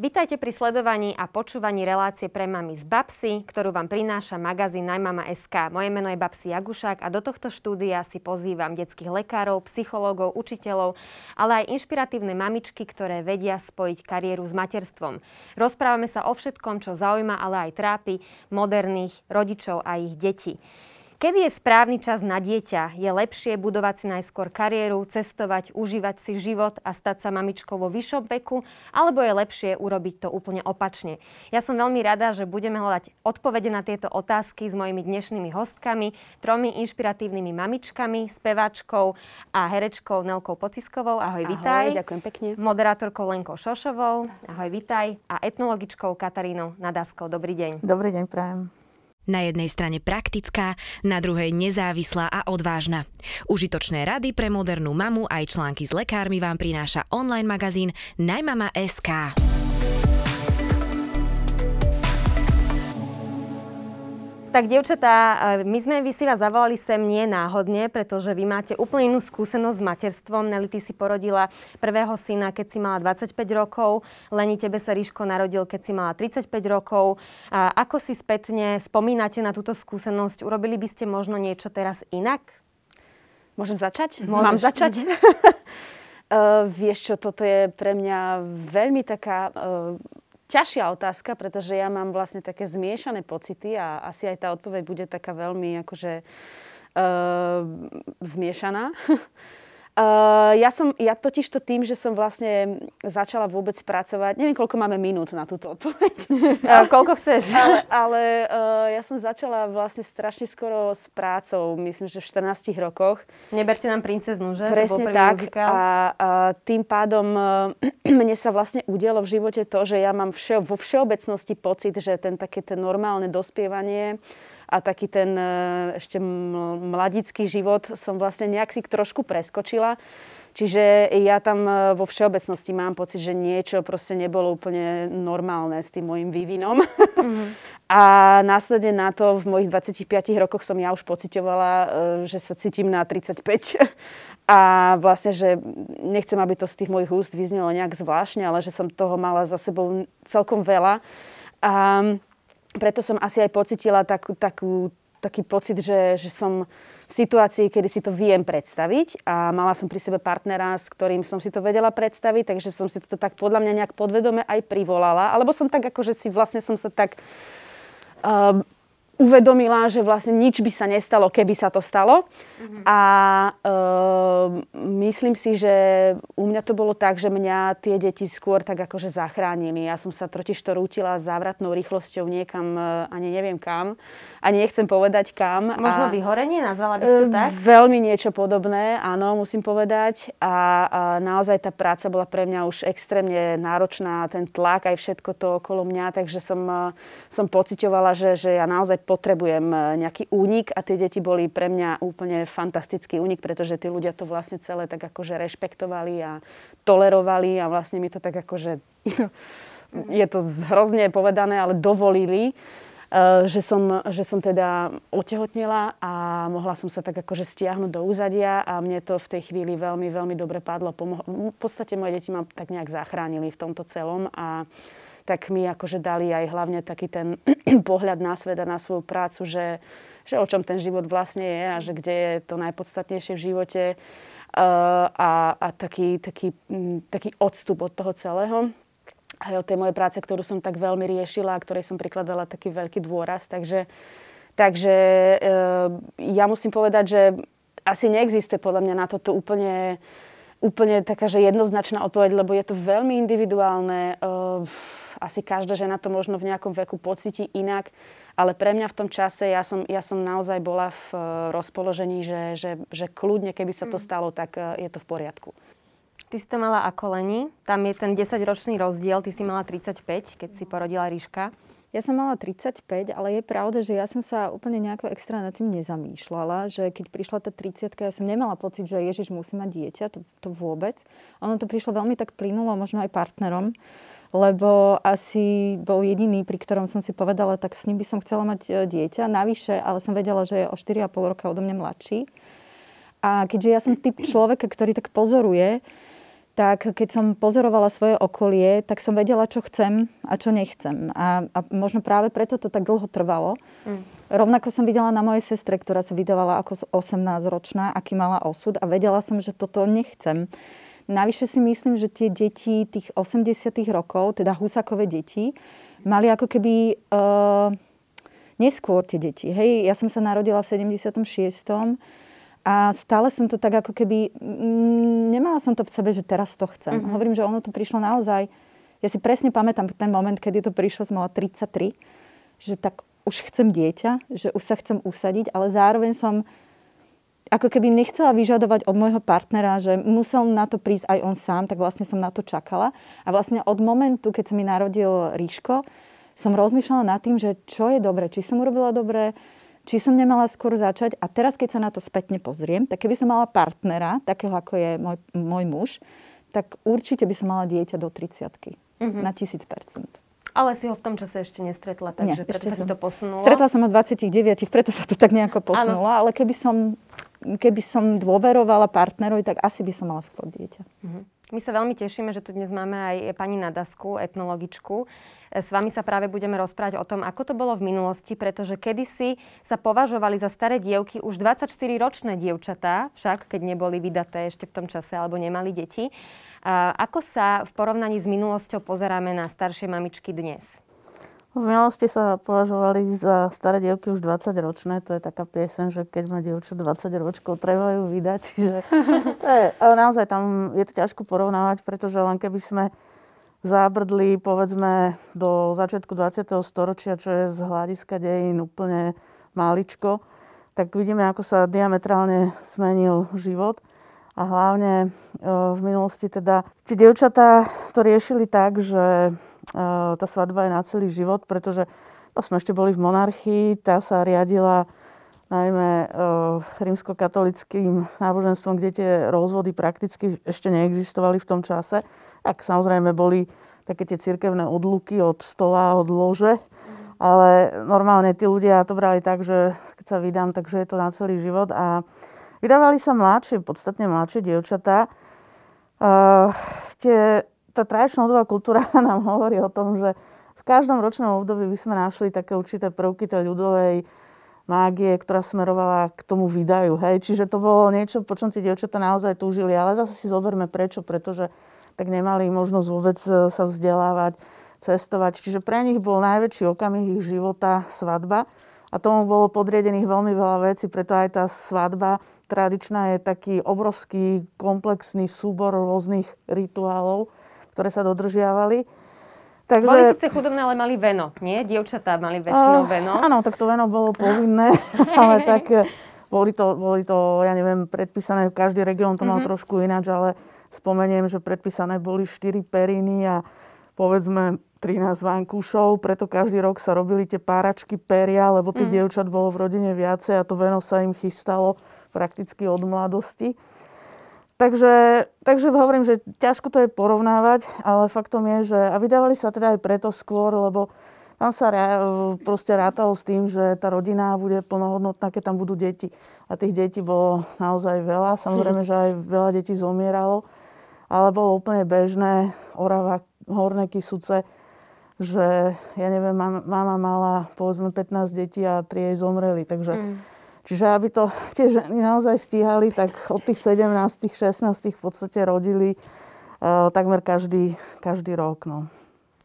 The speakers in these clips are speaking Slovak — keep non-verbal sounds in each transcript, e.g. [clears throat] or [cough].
Vítajte pri sledovaní a počúvaní relácie pre mami z Babsy, ktorú vám prináša magazín Najmama.sk. Moje meno je Babsi Jagušák a do tohto štúdia si pozývam detských lekárov, psychológov, učiteľov, ale aj inšpiratívne mamičky, ktoré vedia spojiť kariéru s materstvom. Rozprávame sa o všetkom, čo zaujíma, ale aj trápi moderných rodičov a ich detí. Kedy je správny čas na dieťa? Je lepšie budovať si najskôr kariéru, cestovať, užívať si život a stať sa mamičkou vo vyššom veku? Alebo je lepšie urobiť to úplne opačne? Ja som veľmi rada, že budeme hľadať odpovede na tieto otázky s mojimi dnešnými hostkami, tromi inšpiratívnymi mamičkami, speváčkou a herečkou Nelkou Pociskovou. Ahoj, Ahoj vitaj. ďakujem pekne. Moderátorkou Lenkou Šošovou. Ahoj, vitaj. A etnologičkou Katarínou Nadaskou. Dobrý deň. Dobrý deň, prajem. Na jednej strane praktická, na druhej nezávislá a odvážna. Užitočné rady pre modernú mamu aj články s lekármi vám prináša online magazín Najmama.sk. Tak, dievčatá, e, my sme vy si vás zavolali sem nie náhodne, pretože vy máte úplne inú skúsenosť s materstvom. Nelly, ty si porodila prvého syna, keď si mala 25 rokov. Leni, tebe sa Ríško narodil, keď si mala 35 rokov. A ako si spätne spomínate na túto skúsenosť? Urobili by ste možno niečo teraz inak? Môžem začať? Môžeš. Mám začať? uh, [laughs] vieš čo, toto je pre mňa veľmi taká uh, ťažšia otázka, pretože ja mám vlastne také zmiešané pocity a asi aj tá odpoveď bude taká veľmi akože uh, zmiešaná. [laughs] Uh, ja som, ja totiž to tým, že som vlastne začala vôbec pracovať, neviem, koľko máme minút na túto odpoveď. [laughs] Uh, koľko chceš. [laughs] Ale, ale uh, ja som začala vlastne strašne skoro s prácou, myslím, že v 14 rokoch. Neberte nám princeznú, že? Presne tak. Muzikál. A, a tým pádom uh, [clears throat] mne sa vlastne udialo v živote to, že ja mám vše, vo všeobecnosti pocit, že ten také ten normálne dospievanie a taký ten e, ešte mladický život som vlastne nejak si trošku preskočila. Čiže ja tam e, vo všeobecnosti mám pocit, že niečo proste nebolo úplne normálne s tým môjim vývinom. Mm-hmm. [laughs] A následne na to v mojich 25 rokoch som ja už pocitovala, e, že sa cítim na 35. [laughs] A vlastne, že nechcem, aby to z tých mojich úst vyznelo nejak zvláštne, ale že som toho mala za sebou celkom veľa. A preto som asi aj pocitila takú, takú, taký pocit, že, že som v situácii, kedy si to viem predstaviť a mala som pri sebe partnera, s ktorým som si to vedela predstaviť, takže som si to tak podľa mňa nejak podvedome aj privolala, alebo som tak ako, že si vlastne som sa tak uh, uvedomila, že vlastne nič by sa nestalo, keby sa to stalo. Mm-hmm. A e, myslím si, že u mňa to bolo tak, že mňa tie deti skôr tak akože zachránili. Ja som sa totiž to rútila závratnou rýchlosťou niekam, e, ani neviem kam. Ani nechcem povedať kam. Možno a, vyhorenie, nazvala by si to tak? Veľmi niečo podobné, áno, musím povedať. A, a naozaj tá práca bola pre mňa už extrémne náročná, ten tlak, aj všetko to okolo mňa, takže som, e, som pocitovala, že, že ja naozaj potrebujem e, nejaký únik a tie deti boli pre mňa úplne fantastický únik, pretože tí ľudia to vlastne celé tak akože rešpektovali a tolerovali a vlastne mi to tak akože, [laughs] je to hrozne povedané, ale dovolili, e, že som, že som teda otehotnila a mohla som sa tak akože stiahnuť do úzadia a mne to v tej chvíli veľmi, veľmi dobre padlo. v podstate moje deti ma tak nejak zachránili v tomto celom a tak mi akože dali aj hlavne taký ten [clears throat] pohľad na svet a na svoju prácu, že, že o čom ten život vlastne je a že kde je to najpodstatnejšie v živote uh, a, a taký, taký, taký odstup od toho celého aj od tej mojej práce, ktorú som tak veľmi riešila a ktorej som prikladala taký veľký dôraz. Takže, takže uh, ja musím povedať, že asi neexistuje podľa mňa na toto úplne úplne taká, že jednoznačná odpoveď, lebo je to veľmi individuálne. Uh, asi každá žena to možno v nejakom veku pocíti inak, ale pre mňa v tom čase ja som, ja som naozaj bola v uh, rozpoložení, že, že, že kľudne, keby sa to mm. stalo, tak uh, je to v poriadku. Ty si to mala ako Leni, tam je ten 10-ročný rozdiel, ty si mala 35, keď si porodila Ríška. Ja som mala 35, ale je pravda, že ja som sa úplne nejako extra nad tým nezamýšľala, že keď prišla tá 30 ja som nemala pocit, že Ježiš musí mať dieťa, to, to vôbec. Ono to prišlo veľmi tak plynulo, možno aj partnerom, lebo asi bol jediný, pri ktorom som si povedala, tak s ním by som chcela mať e, dieťa. Navyše, ale som vedela, že je o 4,5 roka odo mňa mladší. A keďže ja som typ človeka, ktorý tak pozoruje, tak keď som pozorovala svoje okolie, tak som vedela, čo chcem a čo nechcem. A, a možno práve preto to tak dlho trvalo. Mm. Rovnako som videla na mojej sestre, ktorá sa vydávala ako 18-ročná, aký mala osud a vedela som, že toto nechcem. Navyše si myslím, že tie deti tých 80 rokov, teda husakové deti, mali ako keby uh, neskôr tie deti. Hej, ja som sa narodila v 76 a stále som to tak ako keby, mm, nemala som to v sebe, že teraz to chcem. Mm-hmm. Hovorím, že ono to prišlo naozaj, ja si presne pamätám ten moment, kedy to prišlo, som mala 33, že tak už chcem dieťa, že už sa chcem usadiť, ale zároveň som ako keby nechcela vyžadovať od môjho partnera, že musel na to prísť aj on sám, tak vlastne som na to čakala. A vlastne od momentu, keď sa mi narodil Ríško, som rozmýšľala nad tým, že čo je dobre, či som urobila dobre, či som nemala skôr začať. A teraz, keď sa na to spätne pozriem, tak keby som mala partnera, takého ako je môj, môj muž, tak určite by som mala dieťa do 30 mm-hmm. na 1000%. Ale si ho v tom čase ešte nestretla, takže Nie, preto sa ti to posunulo. Stretla som ho 29, preto sa to tak nejako posunulo, ano. ale keby som, keby som dôverovala partnerovi, tak asi by som mala skôr dieťa. Mm-hmm. My sa veľmi tešíme, že tu dnes máme aj pani Nadasku, etnologičku. S vami sa práve budeme rozprávať o tom, ako to bolo v minulosti, pretože kedysi sa považovali za staré dievky už 24-ročné dievčatá, však keď neboli vydaté ešte v tom čase alebo nemali deti. Ako sa v porovnaní s minulosťou pozeráme na staršie mamičky dnes? V minulosti sa považovali za staré dievky už 20 ročné. To je taká piesen, že keď má dievča 20 ročkov, treba ju vydať. Čiže je, ale naozaj tam je to ťažko porovnávať, pretože len keby sme zábrdli povedzme do začiatku 20. storočia, čo je z hľadiska dejín úplne maličko, tak vidíme, ako sa diametrálne zmenil život. A hlavne e, v minulosti teda tie dievčatá to riešili tak, že tá svadba je na celý život, pretože to sme ešte boli v monarchii, tá sa riadila najmä rímskokatolickým náboženstvom, kde tie rozvody prakticky ešte neexistovali v tom čase. Tak samozrejme boli také tie cirkevné odluky od stola, od lože, ale normálne tí ľudia to brali tak, že keď sa vydám, takže je to na celý život. A vydávali sa mladšie, podstatne mladšie dievčatá. Uh, tie tá tradičná ľudová kultúra [laughs] nám hovorí o tom, že v každom ročnom období by sme našli také určité prvky tej ľudovej mágie, ktorá smerovala k tomu výdaju. Hej? Čiže to bolo niečo, po čom tie dievčatá naozaj túžili. Ale zase si zoberme prečo, pretože tak nemali možnosť vôbec e, sa vzdelávať, cestovať. Čiže pre nich bol najväčší okamih ich života svadba. A tomu bolo podriedených veľmi veľa vecí, preto aj tá svadba tradičná je taký obrovský komplexný súbor rôznych rituálov, ktoré sa dodržiavali. Takže... Boli síce chudobné, ale mali veno, nie? Dievčatá mali väčšinou veno. áno, tak to veno bolo povinné, [laughs] ale tak eh, boli to, boli to, ja neviem, predpísané, každý región to mal mm-hmm. trošku ináč, ale spomeniem, že predpísané boli 4 periny a povedzme 13 vankúšov, preto každý rok sa robili tie páračky peria, lebo tých mm. dievčat bolo v rodine viacej a to veno sa im chystalo prakticky od mladosti. Takže, takže hovorím, že ťažko to je porovnávať, ale faktom je, že a vydávali sa teda aj preto skôr, lebo tam sa proste rátalo s tým, že tá rodina bude plnohodnotná, keď tam budú deti. A tých detí bolo naozaj veľa. Samozrejme, že aj veľa detí zomieralo. Ale bolo úplne bežné, Orava, Horné Kisuce, že ja neviem, mama mala povedzme 15 detí a tri jej zomreli. Takže mm Čiže aby to [laughs] tie ženy naozaj stíhali, tak od tých 17, 16 v podstate rodili uh, takmer každý, každý rok. No.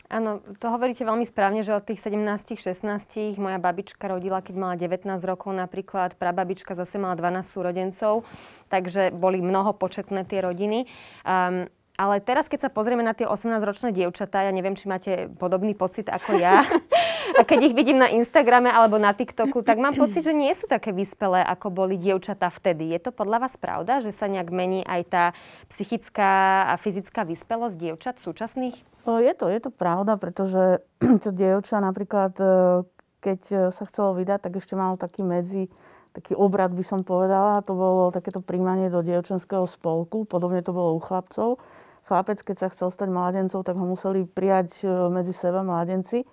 Áno, to hovoríte veľmi správne, že od tých 17, 16 moja babička rodila, keď mala 19 rokov napríklad, prababička zase mala 12 súrodencov, takže boli mnohopočetné tie rodiny. Um, ale teraz, keď sa pozrieme na tie 18-ročné dievčatá, ja neviem, či máte podobný pocit ako ja, a [laughs] keď ich vidím na Instagrame alebo na TikToku, tak mám pocit, že nie sú také vyspelé, ako boli dievčatá vtedy. Je to podľa vás pravda, že sa nejak mení aj tá psychická a fyzická vyspelosť dievčat súčasných? Je to, je to pravda, pretože [clears throat] to dievča napríklad, e, keď sa chcelo vydať, tak ešte malo taký medzi taký obrad by som povedala. To bolo takéto príjmanie do dievčenského spolku. Podobne to bolo u chlapcov chlapec, keď sa chcel stať mladencov, tak ho museli prijať e, medzi seba mladenci.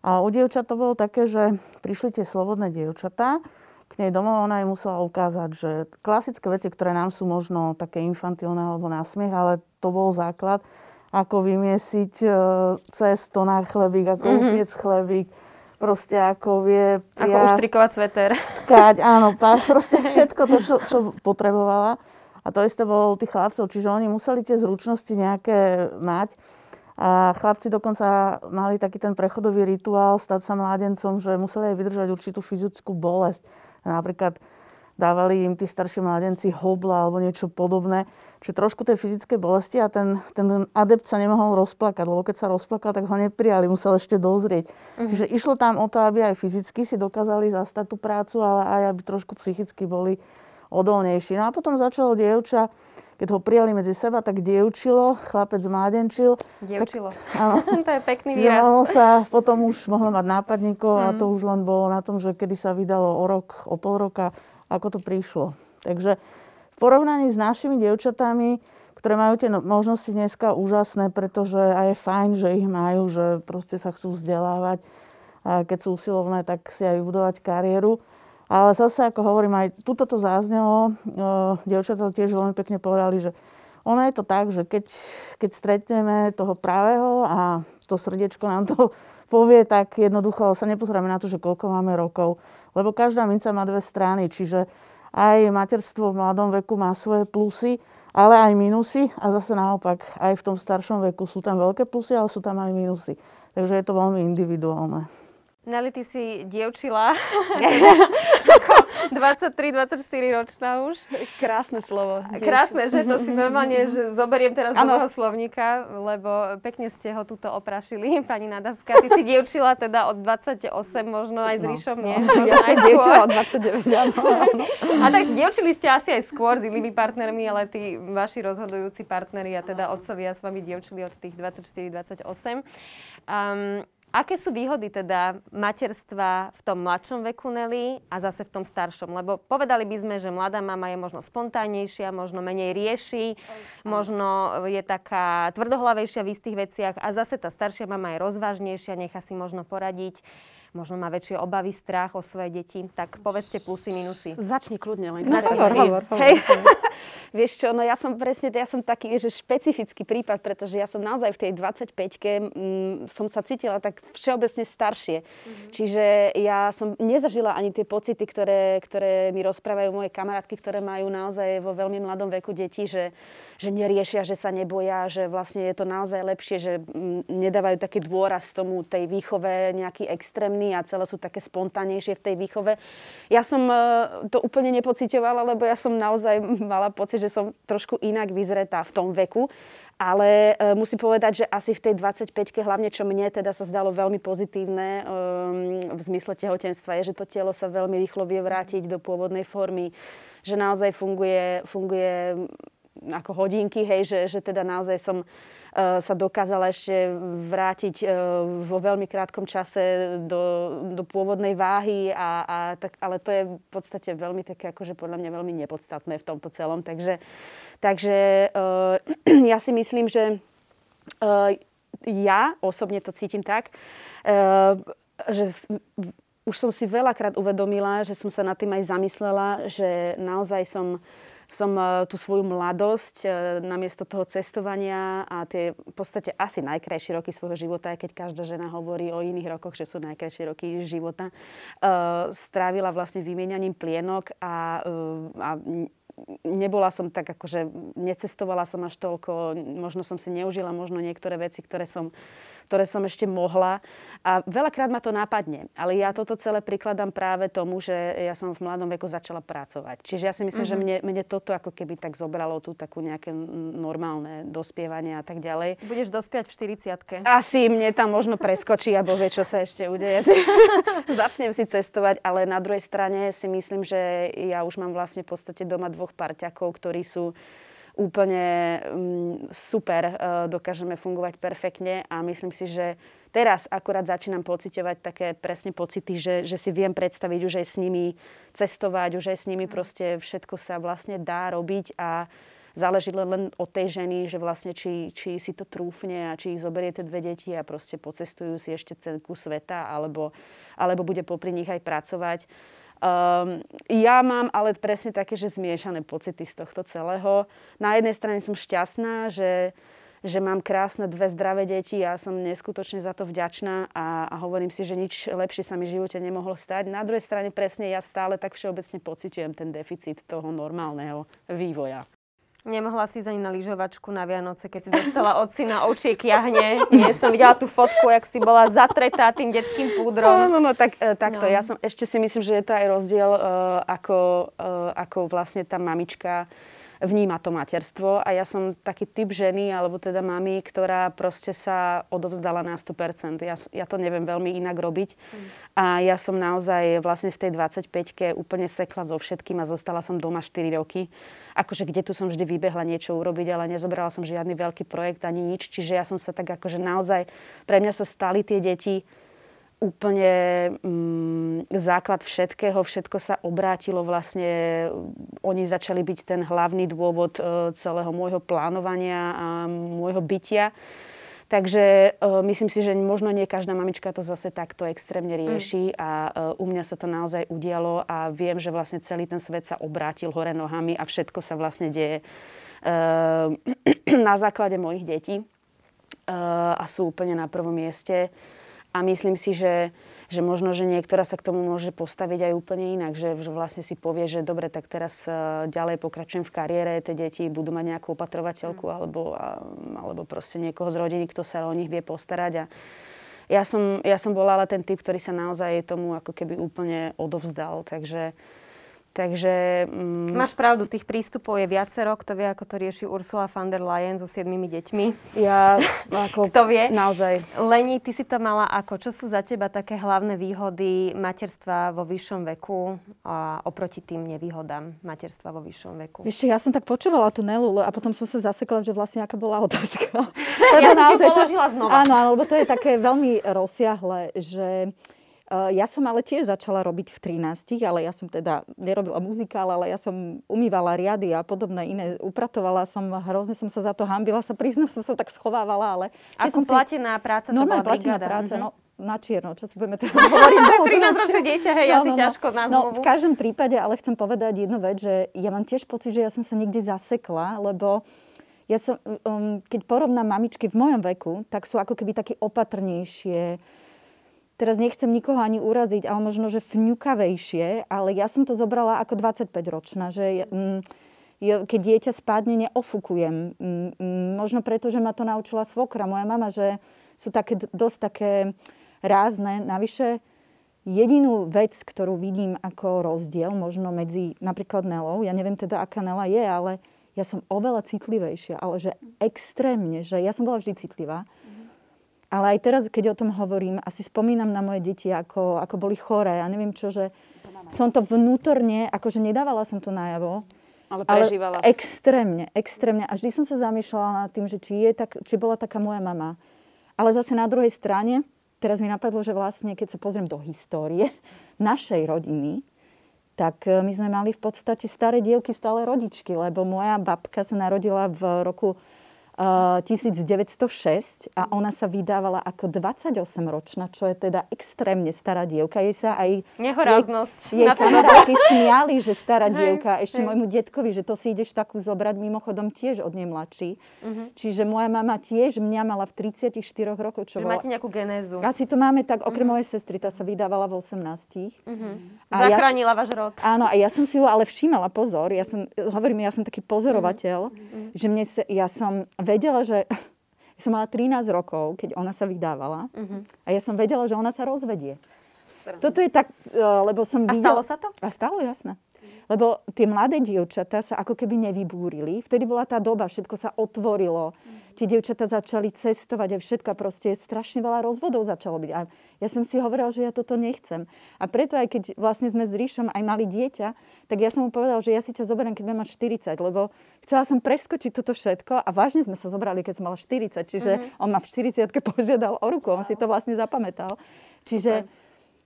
A u dievčat to bolo také, že prišli tie slobodné dievčatá, k nej domov ona im musela ukázať, že klasické veci, ktoré nám sú možno také infantilné alebo násmiech, ale to bol základ. Ako vymiesiť e, cesto na chlebík, ako mm-hmm. upiec chlebík, proste ako vie priasť, Ako uštrikovať sveter. Tkať, áno, pár, proste všetko to, čo, čo potrebovala. A to isté bolo u tých chlapcov, čiže oni museli tie zručnosti nejaké mať. A chlapci dokonca mali taký ten prechodový rituál stať sa mládencom, že museli aj vydržať určitú fyzickú bolesť. Napríklad dávali im tí starší mladenci hobla alebo niečo podobné. Čiže trošku tej fyzickej bolesti a ten, ten adept sa nemohol rozplakať, lebo keď sa rozplakal, tak ho neprijali, musel ešte dozrieť. Mm-hmm. Čiže išlo tam o to, aby aj fyzicky si dokázali zastať tú prácu, ale aj aby trošku psychicky boli odolnejší. No a potom začalo dievča keď ho prijali medzi seba, tak dievčilo, chlapec mládenčil. Dievčilo. Tak, áno. [laughs] to je pekný výraz. Sa, potom už mohlo mať nápadníkov mm. a to už len bolo na tom, že kedy sa vydalo o rok, o pol roka, ako to prišlo. Takže v porovnaní s našimi dievčatami, ktoré majú tie no, možnosti dneska úžasné, pretože aj je fajn, že ich majú, že proste sa chcú vzdelávať. A keď sú usilovné, tak si aj vybudovať kariéru ale zase, ako hovorím, aj tuto to záznelo, dievčatá tiež veľmi pekne povedali, že ono je to tak, že keď, keď stretneme toho pravého a to srdiečko nám to [laughs] povie, tak jednoducho sa nepozrieme na to, že koľko máme rokov. Lebo každá minca má dve strany, čiže aj materstvo v mladom veku má svoje plusy, ale aj minusy a zase naopak, aj v tom staršom veku sú tam veľké plusy, ale sú tam aj minusy. Takže je to veľmi individuálne. Ty si dievčila, [laughs] ako 23-24 ročná už. Krásne slovo. Dievča. Krásne, že to si normálne, [laughs] že zoberiem teraz ano. do slovníka, lebo pekne ste ho tuto oprašili, [laughs] pani Nadaska. Ty si dievčila teda od 28, možno aj s no, Ríšom, nie? No. Ja som dievčila od 29, áno. A tak dievčili ste asi aj skôr s inými partnermi, ale tí vaši rozhodujúci partneri a teda otcovia s vami dievčili od tých 24-28. Um, Aké sú výhody teda materstva v tom mladšom veku Nelly a zase v tom staršom? Lebo povedali by sme, že mladá mama je možno spontánnejšia, možno menej rieši, možno je taká tvrdohlavejšia v istých veciach a zase tá staršia mama je rozvážnejšia, nechá si možno poradiť možno má väčšie obavy, strach o svoje deti. Tak povedzte plusy, minusy. Začni kľudne len. No, hovor, hovor, hovor. Hej. [laughs] Vieš čo, no ja som presne, ja som taký, že špecifický prípad, pretože ja som naozaj v tej 25-ke mm, som sa cítila tak všeobecne staršie. Mm-hmm. Čiže ja som nezažila ani tie pocity, ktoré, ktoré mi rozprávajú moje kamarátky, ktoré majú naozaj vo veľmi mladom veku deti, že, že neriešia, že sa neboja, že vlastne je to naozaj lepšie, že mm, nedávajú taký dôraz tomu tej výchove nejaký extrémny a celé sú také spontánnejšie v tej výchove. Ja som e, to úplne nepocitovala, lebo ja som naozaj mala pocit, že som trošku inak vyzretá v tom veku. Ale e, musím povedať, že asi v tej 25-ke, hlavne čo mne teda sa zdalo veľmi pozitívne um, v zmysle tehotenstva, je, že to telo sa veľmi rýchlo vie vrátiť do pôvodnej formy, že naozaj funguje, funguje ako hodinky, hej, že, že teda naozaj som sa dokázala ešte vrátiť uh, vo veľmi krátkom čase do, do pôvodnej váhy, a, a tak, ale to je v podstate veľmi také, akože podľa mňa veľmi nepodstatné v tomto celom. Takže Takže uh, [clears throat] ja si myslím, že ja osobne to cítim tak, že už som si veľakrát uvedomila, že som sa nad tým aj zamyslela, že naozaj som som tú svoju mladosť namiesto toho cestovania a tie v podstate asi najkrajšie roky svojho života, aj keď každá žena hovorí o iných rokoch, že sú najkrajšie roky života, strávila vlastne vymienianím plienok a, a nebola som tak akože, necestovala som až toľko, možno som si neužila možno niektoré veci, ktoré som ktoré som ešte mohla. A veľakrát ma to napadne, ale ja toto celé prikladám práve tomu, že ja som v mladom veku začala pracovať. Čiže ja si myslím, mm-hmm. že mne, mne toto ako keby tak zobralo tu takú nejaké normálne dospievanie a tak ďalej. Budeš dospiať v 40 Asi mne tam možno preskočí a vie, čo sa ešte udeje. [laughs] Začnem si cestovať, ale na druhej strane si myslím, že ja už mám vlastne v podstate doma dvoch parťakov, ktorí sú úplne um, super, uh, dokážeme fungovať perfektne a myslím si, že teraz akurát začínam pociťovať také presne pocity, že, že si viem predstaviť už aj s nimi cestovať, už aj s nimi proste všetko sa vlastne dá robiť a záleží len, len od tej ženy, že vlastne či, či si to trúfne a či ich zoberie tie dve deti a proste pocestujú si ešte celku sveta alebo, alebo bude popri nich aj pracovať. Um, ja mám ale presne také, že zmiešané pocity z tohto celého. Na jednej strane som šťastná, že, že mám krásne dve zdravé deti a som neskutočne za to vďačná a, a hovorím si, že nič lepšie sa mi v živote nemohlo stať. Na druhej strane presne ja stále tak všeobecne pociťujem ten deficit toho normálneho vývoja. Nemohla si ísť ani na lyžovačku na Vianoce, keď si dostala od syna očie kiahne. Nie som videla tú fotku, jak si bola zatretá tým detským púdrom. No, no, no tak, e, takto. No. Ja som, ešte si myslím, že je to aj rozdiel, uh, ako, uh, ako vlastne tá mamička vníma to materstvo a ja som taký typ ženy, alebo teda mami, ktorá proste sa odovzdala na 100%. Ja, ja to neviem veľmi inak robiť mm. a ja som naozaj vlastne v tej 25-ke úplne sekla so všetkým a zostala som doma 4 roky. Akože kde tu som vždy vybehla niečo urobiť, ale nezobrala som žiadny veľký projekt ani nič, čiže ja som sa tak akože naozaj, pre mňa sa stali tie deti úplne mm, základ všetkého, všetko sa obrátilo vlastne, oni začali byť ten hlavný dôvod e, celého môjho plánovania a môjho bytia. Takže uh, myslím si, že možno nie každá mamička to zase takto extrémne mm. rieši mm. a uh, u mňa sa to naozaj udialo a viem, že vlastne celý ten svet sa obrátil hore nohami a všetko sa vlastne deje uh, [clears throat] na základe mojich detí uh, a sú úplne na prvom mieste. A myslím si, že, že možno, že niektorá sa k tomu môže postaviť aj úplne inak, že, že vlastne si povie, že dobre, tak teraz uh, ďalej pokračujem v kariére, tie deti budú mať nejakú opatrovateľku mm. alebo, alebo proste niekoho z rodiny, kto sa o nich vie postarať. A ja som, ja som bola ale ten typ, ktorý sa naozaj tomu ako keby úplne odovzdal, takže Takže... Mm, Máš pravdu, tých prístupov je viacero. Kto vie, ako to rieši Ursula von der Leyen so siedmimi deťmi? Ja, [laughs] ako... Kto vie? Naozaj. Leni, ty si to mala ako? Čo sú za teba také hlavné výhody materstva vo vyššom veku a oproti tým nevýhodám materstva vo vyššom veku? Vieš, ja som tak počúvala tú Nelu a potom som sa zasekla, že vlastne aká bola otázka. [laughs] ja som naozaj položila to... znova. Áno, lebo to je také veľmi rozsiahle, že ja som ale tiež začala robiť v 13, ale ja som teda nerobila muzikál, ale ja som umývala riady a podobné iné. Upratovala som, hrozne som sa za to hambila, sa priznám, som sa tak schovávala, ale... Ako som platená si... práca, to bola platená práca, mm-hmm. no na čierno, čo si budeme teda [laughs] hovoriť. 13 ročné dieťa, hej, no, asi no, no. ťažko na No, v každom prípade, ale chcem povedať jednu vec, že ja mám tiež pocit, že ja som sa niekde zasekla, lebo ja som, um, keď porovnám mamičky v mojom veku, tak sú ako keby také opatrnejšie, teraz nechcem nikoho ani uraziť, ale možno, že fňukavejšie, ale ja som to zobrala ako 25-ročná, že mm, keď dieťa spadne, neofukujem. Mm, mm, možno preto, že ma to naučila svokra, moja mama, že sú také, dosť také rázne. Navyše, jedinú vec, ktorú vidím ako rozdiel možno medzi napríklad Nelou, ja neviem teda, aká Nela je, ale ja som oveľa citlivejšia, ale že extrémne, že ja som bola vždy citlivá, ale aj teraz, keď o tom hovorím, asi spomínam na moje deti, ako, ako boli choré a neviem čo, že som to vnútorne, akože nedávala som to najavo, ale prežívala ale extrémne, extrémne. A vždy som sa zamýšľala nad tým, že či, je tak, či bola taká moja mama. Ale zase na druhej strane, teraz mi napadlo, že vlastne, keď sa pozriem do histórie [laughs] našej rodiny, tak e, my sme mali v podstate staré dievky, stále rodičky, lebo moja babka sa narodila v roku 1906 a ona sa vydávala ako 28-ročná, čo je teda extrémne stará dievka. Jej sa aj... Nehoráznosť. Jej, jej smiali, že stará hej, dievka. Ešte hej. môjmu detkovi, že to si ideš takú zobrať, mimochodom tiež od nej mladší. Uh-huh. Čiže moja mama tiež mňa mala v 34 rokoch. Čo že máte nejakú genézu. Asi to máme tak, okrem uh-huh. mojej sestry, tá sa vydávala v 18. Uh-huh. Zachránila ja, váš rod. Áno, a ja som si ho ale všímala, pozor, ja som, hovorím, ja som taký pozorovateľ, uh-huh. že mne sa, ja som vedela, že... [laughs] Ja som mala 13 rokov, keď ona sa vydávala. Uh-huh. A ja som vedela, že ona sa rozvedie. Srm. Toto je tak, e, lebo som videla... A stalo sa to? A stalo, jasné. Lebo tie mladé dievčatá sa ako keby nevybúrili. Vtedy bola tá doba, všetko sa otvorilo. Mm. Tie dievčatá začali cestovať a všetko. Proste strašne veľa rozvodov začalo byť. A ja som si hovorila, že ja toto nechcem. A preto aj keď vlastne sme s Ríšom aj mali dieťa, tak ja som mu povedal, že ja si ťa zoberiem, keď budem mať 40, lebo chcela som preskočiť toto všetko a vážne sme sa zobrali, keď som mala 40. Čiže mm-hmm. on ma v 40 [laughs] požiadal o ruku, on si to vlastne zapamätal. Čiže,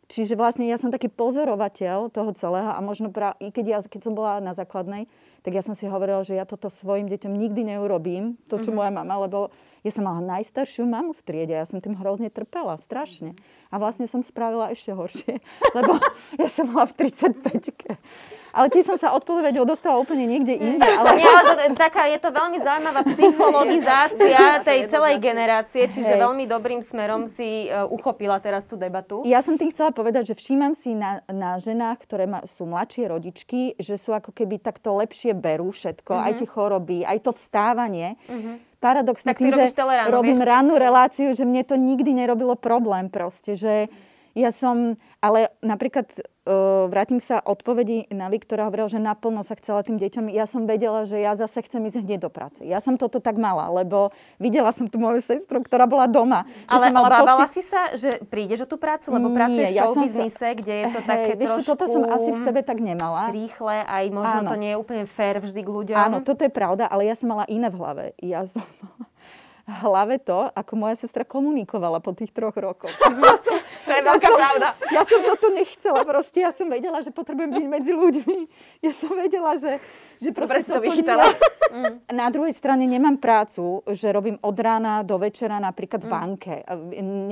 čiže vlastne ja som taký pozorovateľ toho celého a možno pra, i keď, ja, keď som bola na základnej, tak ja som si hovorila, že ja toto svojim deťom nikdy neurobím, to, čo mm-hmm. moja mama, lebo Ja som mala najstaršiu mamu v triede, ja som tým hrozne trpela, strašne. A vlastne som spravila ešte horšie, [laughs] lebo ja som mala v 35 ale tiež som sa odpovedou dostala úplne niekde inde. Ale... Nie, ale to, taká, je to veľmi zaujímavá [laughs] psychologizácia tej celej generácie, čiže Hej. veľmi dobrým smerom si uh, uchopila teraz tú debatu. Ja som tým chcela povedať, že všímam si na, na ženách, ktoré ma, sú mladšie rodičky, že sú ako keby takto lepšie berú všetko, mm-hmm. aj tie choroby, aj to vstávanie. Mm-hmm paradoxne tak tým, že ráno, robím vieš? rannú reláciu, že mne to nikdy nerobilo problém proste, že ja som, ale napríklad vrátim sa odpovedi Nali, ktorá hovorila, že naplno sa chcela tým deťom. Ja som vedela, že ja zase chcem ísť hneď do práce. Ja som toto tak mala, lebo videla som tu moju sestru, ktorá bola doma. Ale som obávala pocit... si sa, že prídeš o tú prácu, lebo pracuješ v showbiznise, sa... kde je to Hej, také vieš, trošku... toto som asi v sebe tak nemala. Rýchle, aj možno Áno. to nie je úplne fér vždy k ľuďom. Áno, toto je pravda, ale ja som mala iné v hlave. Ja som mala hlave to, ako moja sestra komunikovala po tých troch rokoch. [laughs] Ja som, to je veľká ja pravda. Ja som toto nechcela proste. Ja som vedela, že potrebujem byť medzi ľuďmi. Ja som vedela, že, že proste Dobre to vychytala. Mm. Na druhej strane nemám prácu, že robím od rána do večera napríklad v mm. banke.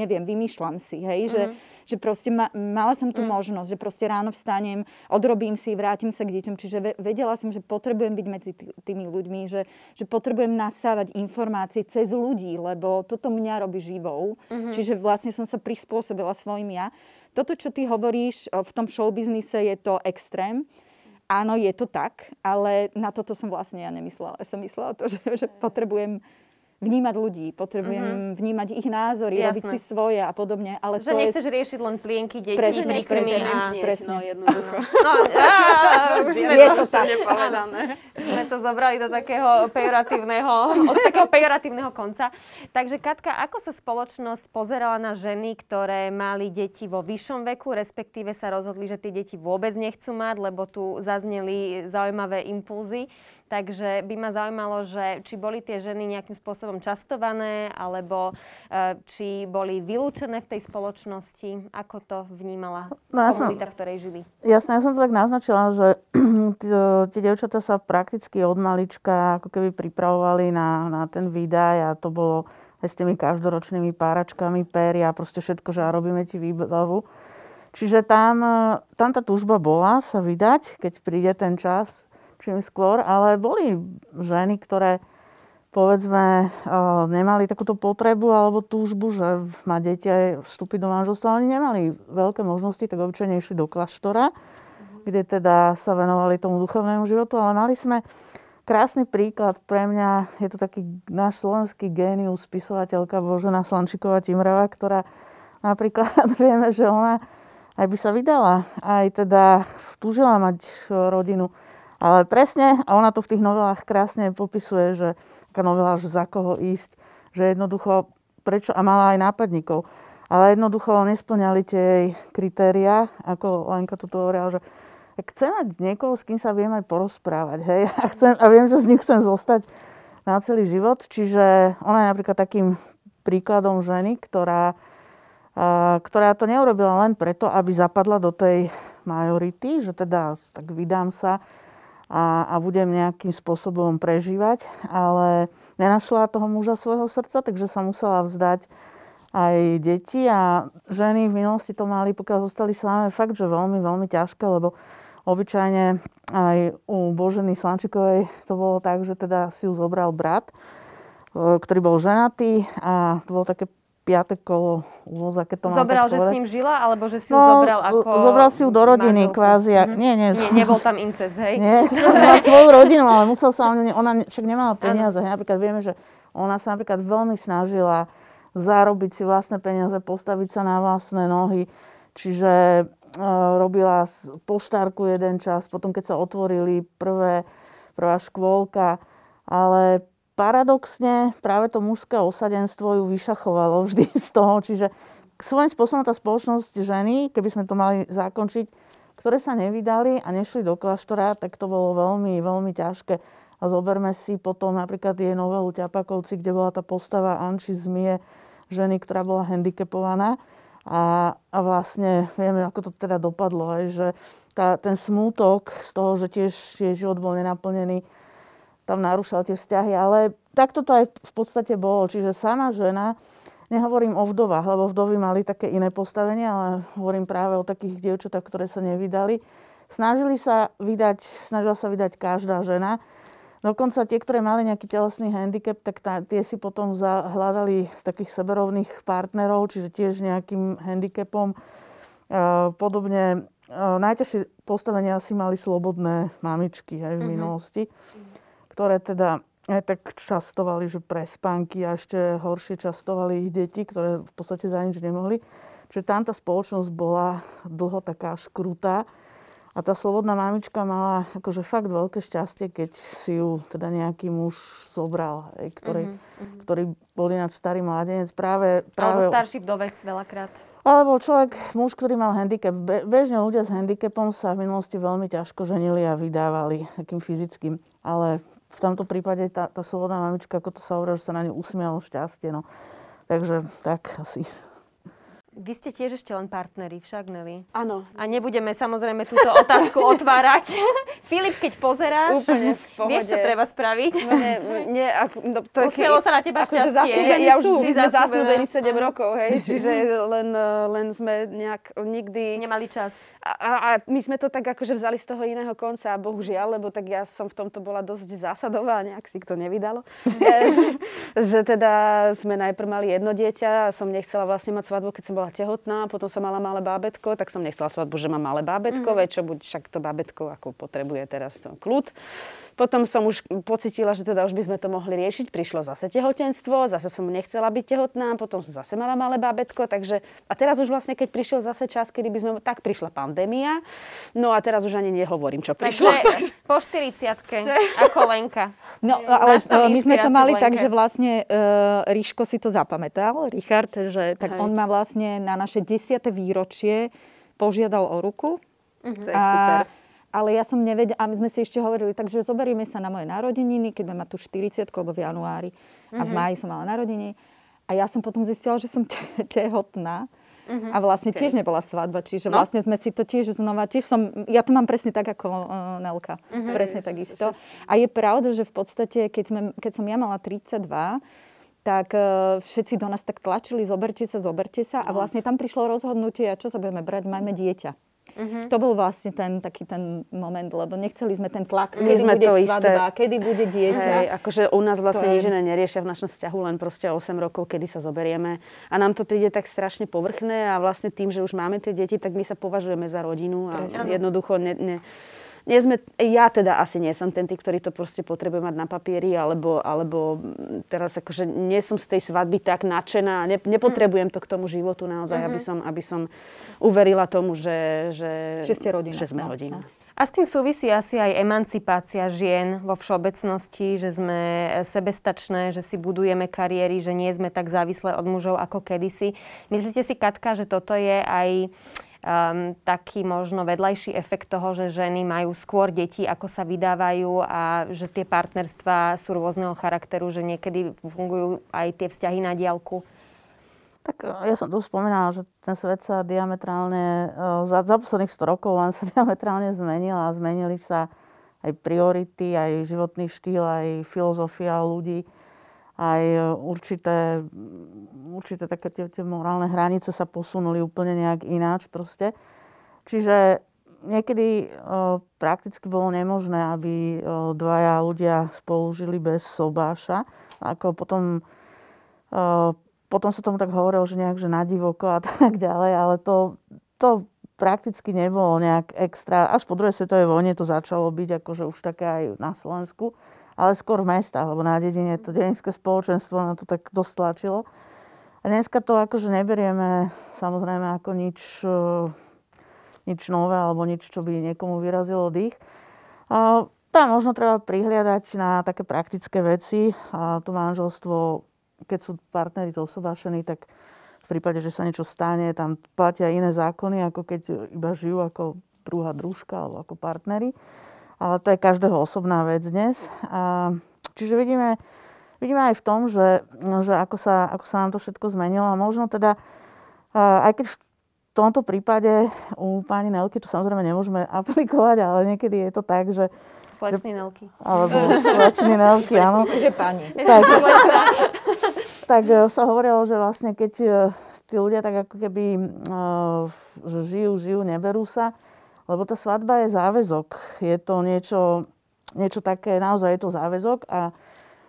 Neviem, vymýšľam si, hej, mm. že, že proste ma, mala som tú mm. možnosť, že proste ráno vstanem, odrobím si, vrátim sa k deťom. Čiže vedela som, že potrebujem byť medzi tými ľuďmi, že, že potrebujem nasávať informácie cez ľudí, lebo toto mňa robí živou. Mm-hmm. Čiže vlastne som sa prispôsobila svojim ja. Toto, čo ty hovoríš v tom showbiznise, je to extrém. Áno, je to tak, ale na toto som vlastne ja nemyslela. Ja som myslela to, že, že potrebujem vnímať ľudí, potrebujem mm-hmm. vnímať ich názory, Jasné. robiť si svoje a podobne. Ale že to nechceš je... riešiť len plienky detí, presne, príkrmy a... Presne. No, jednoducho. no, á, [laughs] už sme je to, to tak. Sme to zobrali do takého pejoratívneho, od takého pejoratívneho konca. Takže Katka, ako sa spoločnosť pozerala na ženy, ktoré mali deti vo vyššom veku, respektíve sa rozhodli, že tie deti vôbec nechcú mať, lebo tu zazneli zaujímavé impulzy. Takže by ma zaujímalo, že či boli tie ženy nejakým spôsobom častované, alebo e, či boli vylúčené v tej spoločnosti. Ako to vnímala no, ja komunita, som, v ktorej žili? Jasné, ja som to tak naznačila, že [clears throat] tie devčatá sa prakticky od malička ako keby pripravovali na, na ten výdaj a to bolo aj s tými každoročnými páračkami, péry a proste všetko, že robíme ti výbavu. Čiže tam, tam tá túžba bola sa vydať, keď príde ten čas čím skôr, ale boli ženy, ktoré povedzme nemali takúto potrebu alebo túžbu, že má dieťa vstúpiť do manželstva. Oni nemali veľké možnosti, tak obyčajne išli do kláštora, kde teda sa venovali tomu duchovnému životu, ale mali sme krásny príklad pre mňa, je to taký náš slovenský génius, spisovateľka Božena Slančiková Timrava, ktorá napríklad [laughs] vieme, že ona aj by sa vydala, aj teda túžila mať rodinu ale presne, a ona to v tých novelách krásne popisuje, že taká novela, že za koho ísť, že jednoducho, prečo, a mala aj nápadníkov, ale jednoducho nesplňali tie jej kritéria, ako Lenka to hovorila, že chcem mať niekoho, s kým sa viem aj porozprávať, hej, [laughs] a, chcem, a viem, že s ním chcem zostať na celý život, čiže ona je napríklad takým príkladom ženy, ktorá, ktorá to neurobila len preto, aby zapadla do tej majority, že teda tak vydám sa, a, a budem nejakým spôsobom prežívať, ale nenašla toho muža svojho srdca, takže sa musela vzdať aj deti a ženy v minulosti to mali, pokiaľ zostali samé, fakt, že veľmi, veľmi ťažké, lebo obyčajne aj u Boženy Slančikovej to bolo tak, že teda si ju zobral brat, e, ktorý bol ženatý a to bolo také piate kolo úvoza, keď to Zobral, že s ním žila, alebo že si ju no, zobral ako Zobral si ju do rodiny, manželku. kvázi. Mm-hmm. Nie, nie. Nie, nebol tam incest, hej? Nie, [laughs] má svoju rodinu, ale musel sa, ona však nemala peniaze. Hej, napríklad vieme, že ona sa napríklad veľmi snažila zarobiť si vlastné peniaze, postaviť sa na vlastné nohy. Čiže uh, robila poštárku jeden čas, potom keď sa otvorili prvé, prvá škôlka, ale paradoxne práve to mužské osadenstvo ju vyšachovalo vždy z toho. Čiže svojím spôsobom tá spoločnosť ženy, keby sme to mali zakončiť, ktoré sa nevydali a nešli do kláštora, tak to bolo veľmi, veľmi ťažké. A zoberme si potom napríklad jej novelu Ťapakovci, kde bola tá postava Anči Zmie, ženy, ktorá bola handicapovaná. A, a vlastne vieme, ako to teda dopadlo, aj, že tá, ten smútok z toho, že tiež jej život bol nenaplnený, tam narúšal tie vzťahy, ale takto to aj v podstate bolo. Čiže sama žena, nehovorím o vdovách, lebo vdovy mali také iné postavenie, ale hovorím práve o takých dievčatách, ktoré sa nevydali. Snažili sa vydať, snažila sa vydať každá žena. Dokonca tie, ktoré mali nejaký telesný handicap, tak tá, tie si potom hľadali z takých seberovných partnerov, čiže tiež nejakým handicapom. E, podobne e, najťažšie postavenia si mali slobodné mamičky aj v mm-hmm. minulosti, ktoré teda aj tak častovali, že spánky a ešte horšie častovali ich deti, ktoré v podstate za nič nemohli. Čiže tam tá spoločnosť bola dlho taká škrutá. A tá slobodná mamička mala akože fakt veľké šťastie, keď si ju teda nejaký muž zobral, hej, ktorý, mm-hmm. ktorý bol ináč starý mladenec. Práve, práve... Alebo starší vdovec veľakrát. Alebo človek, muž, ktorý mal handicap. Bežne ľudia s handicapom sa v minulosti veľmi ťažko ženili a vydávali takým fyzickým. Ale v tomto prípade tá, tá slobodná mamička, ako to sa hovorí, že sa na ňu usmialo šťastie. No. Takže tak asi. Vy ste tiež ešte len partneri, však Nelly? Áno. A nebudeme samozrejme túto otázku [laughs] otvárať. [laughs] Filip, keď pozeráš, Úplne v pohode. vieš, čo treba spraviť? Nie, nie, ako, no, to je, Usmielo sa na teba akože šťastie. Ja, ja už my sme zasnúbení 7 rokov, hej, čiže [laughs] len, len sme nejak nikdy... Nemali čas. A, a my sme to tak akože vzali z toho iného konca, bohužiaľ, lebo tak ja som v tomto bola dosť zásadová, nejak si to nevydalo. že, že teda sme najprv mali jedno dieťa a som nechcela vlastne mať svadbu, keď som bola tehotná, potom som mala malé bábetko, tak som nechcela svadbu, že mám malé bábetko, mm. veď čo buď však to bábetko ako potrebuje teraz to kľud. Potom som už pocitila, že teda už by sme to mohli riešiť. Prišlo zase tehotenstvo, zase som nechcela byť tehotná, potom som zase mala malé bábetko, takže a teraz už vlastne, keď prišiel zase čas, kedy by sme, tak prišla pandémia, no a teraz už ani nehovorím, čo prišlo. Takže po 40 [laughs] ako Lenka. No, ale my sme to mali tak, že vlastne uh, Ríško si to zapamätal, Richard, že tak Hej. on má vlastne na naše desiate výročie požiadal o ruku. Uh-huh. To je a, super ale ja som nevedela, a my sme si ešte hovorili, takže zoberieme sa na moje narodeniny, keď mám tu 40, lebo v januári mm-hmm. a v mhm. máji som mala narodeniny. A ja som potom zistila, že som [laughs] te- tehotná. Uh-huh. A vlastne okay. tiež nebola svadba, čiže no. vlastne sme si to tiež znova, tiež som, ja to mám presne tak ako uh, Nelka, uh-huh. presne tak isto. A je pravda, že v podstate, keď, sme, keď som ja mala 32, tak uh, všetci do nás tak tlačili, zoberte sa, zoberte sa. A no. vlastne tam prišlo rozhodnutie, a čo sa budeme brať, majme dieťa. Uh-huh. To bol vlastne ten taký ten moment, lebo nechceli sme ten tlak, kedy sme bude to svadba, isté. kedy bude dieťa. Hej, akože u nás vlastne nič je... neriešia v našom vzťahu, len proste 8 rokov, kedy sa zoberieme. A nám to príde tak strašne povrchné a vlastne tým, že už máme tie deti, tak my sa považujeme za rodinu a Presne. jednoducho ne, ne, nie sme, ja teda asi nie som ten typ, ktorý to proste potrebuje mať na papieri, alebo, alebo teraz akože nie som z tej svadby tak nadšená, ne, nepotrebujem to k tomu životu naozaj, mm-hmm. aby, som, aby som uverila tomu, že, že, že, ste rodina. že sme no, rodina. No. A s tým súvisí asi aj emancipácia žien vo všeobecnosti, že sme sebestačné, že si budujeme kariéry, že nie sme tak závislé od mužov ako kedysi. Myslíte si, Katka, že toto je aj um, taký možno vedľajší efekt toho, že ženy majú skôr deti, ako sa vydávajú a že tie partnerstvá sú rôzneho charakteru, že niekedy fungujú aj tie vzťahy na diálku? Tak e, ja som tu spomínala, že ten svet sa diametrálne, e, za, za posledných 100 rokov on sa [laughs] diametrálne zmenil a zmenili sa aj priority, aj životný štýl, aj filozofia ľudí aj e, určité, určité také tie, tie morálne hranice sa posunuli úplne nejak ináč proste. Čiže niekedy e, prakticky bolo nemožné, aby e, dvaja ľudia spolu bez sobáša. Ako potom, e, potom sa tomu tak hovorilo, že nejak že na divoko a [laughs] tak ďalej, ale to, to prakticky nebolo nejak extra. Až po druhej svetovej vojne to začalo byť akože už také aj na Slovensku ale skôr v mestách, lebo na dedine to dedinské spoločenstvo na to tak dosť tlačilo. A dneska to akože neberieme samozrejme ako nič, e, nič nové alebo nič, čo by niekomu vyrazilo dých. A tam možno treba prihliadať na také praktické veci. A to manželstvo, keď sú partneri zosobášení, tak v prípade, že sa niečo stane, tam platia iné zákony, ako keď iba žijú ako druhá družka alebo ako partneri ale to je každého osobná vec dnes. A, čiže vidíme, vidíme aj v tom, že, že ako, sa, ako sa nám to všetko zmenilo a možno teda, aj keď v tomto prípade u pani Nelky to samozrejme nemôžeme [laughs] aplikovať, ale niekedy je to tak, že Slečný Nelky. Alebo [laughs] slečný Nelky, áno. [laughs] Že pani. Tak, tak e, sa hovorilo, že vlastne keď e, tí ľudia tak ako keby uh, že žijú, žijú, neberú sa, lebo tá svadba je záväzok. Je to niečo, niečo také, naozaj je to záväzok a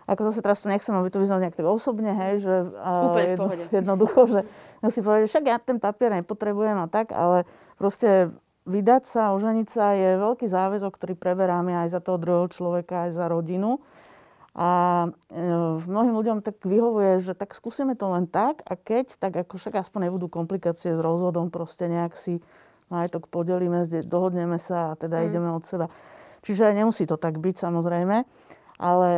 ako zase teraz to nechcem, aby to vyznalo nejak tak osobne, hej, že Úplne jedno, jednoducho, že si povedať, však ja ten papier nepotrebujem a tak, ale proste vydať sa, oženiť sa je veľký záväzok, ktorý preberáme aj za toho druhého človeka, aj za rodinu. A e, mnohým ľuďom tak vyhovuje, že tak skúsime to len tak a keď, tak ako však aspoň nebudú komplikácie s rozhodom, proste nejak si majetok podelíme, dohodneme sa a teda mm. ideme od seba. Čiže nemusí to tak byť samozrejme, ale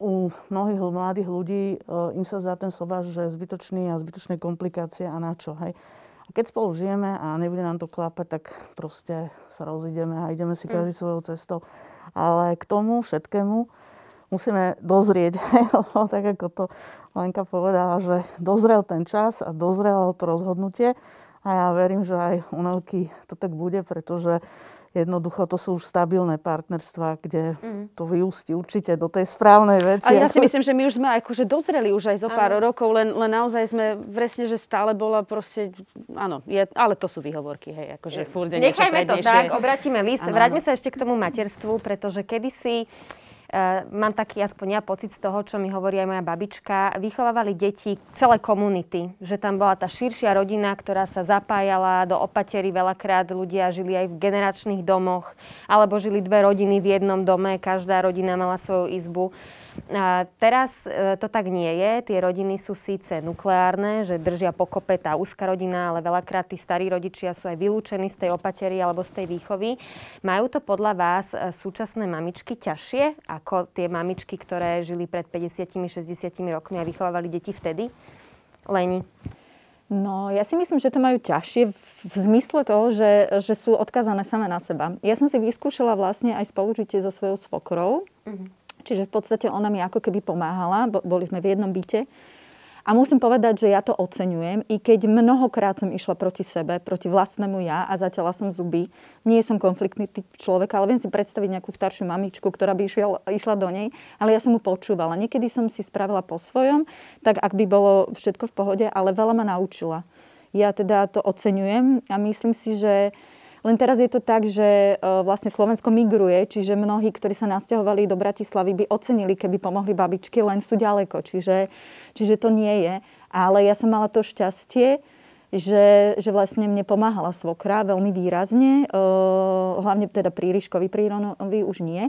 u mnohých mladých ľudí e, im sa zdá ten sobáš, že je zbytočný a zbytočné komplikácie a na čo. Hej. A keď spolu žijeme a nebude nám to klapať, tak proste sa rozídeme a ideme si mm. každý svojou cestou. Ale k tomu všetkému musíme dozrieť, [laughs] lebo tak ako to Lenka povedala, že dozrel ten čas a dozrelo to rozhodnutie a ja verím, že aj u Nelky to tak bude, pretože jednoducho to sú už stabilné partnerstva, kde mm. to vyústi určite do tej správnej veci. A ja si myslím, že my už sme akože dozreli už aj zo pár ano. rokov, len, len naozaj sme presne, že stále bola proste, áno, je, ale to sú výhovorky, hej, akože furt Nechajme to tak, obratíme list. Ano, Vráťme sa ešte k tomu materstvu, pretože kedysi Uh, mám taký aspoň ja pocit z toho, čo mi hovorí aj moja babička, vychovávali deti celé komunity. Že tam bola tá širšia rodina, ktorá sa zapájala do opatery. Veľakrát ľudia žili aj v generačných domoch, alebo žili dve rodiny v jednom dome, každá rodina mala svoju izbu. Teraz e, to tak nie je. Tie rodiny sú síce nukleárne, že držia pokope tá úzka rodina, ale veľakrát tí starí rodičia sú aj vylúčení z tej opatery alebo z tej výchovy. Majú to podľa vás e, súčasné mamičky ťažšie ako tie mamičky, ktoré žili pred 50-60 rokmi a vychovávali deti vtedy? Leni. No, ja si myslím, že to majú ťažšie v, v zmysle toho, že, že sú odkazané same na seba. Ja som si vyskúšala vlastne aj spolužitie so svojou svokrou. Mm-hmm. Čiže v podstate ona mi ako keby pomáhala, boli sme v jednom byte. A musím povedať, že ja to oceňujem, i keď mnohokrát som išla proti sebe, proti vlastnému ja a zatiaľa som zuby. Nie som konfliktný typ človeka, ale viem si predstaviť nejakú staršiu mamičku, ktorá by išiel, išla do nej, ale ja som mu počúvala. Niekedy som si spravila po svojom, tak ak by bolo všetko v pohode, ale veľa ma naučila. Ja teda to oceňujem a myslím si, že len teraz je to tak, že e, vlastne Slovensko migruje, čiže mnohí, ktorí sa nasťahovali do Bratislavy, by ocenili, keby pomohli babičky, len sú ďaleko. Čiže, čiže to nie je. Ale ja som mala to šťastie, že, že vlastne mne pomáhala svokra veľmi výrazne, e, hlavne teda pri Ríškovi, pri Ronovi už nie.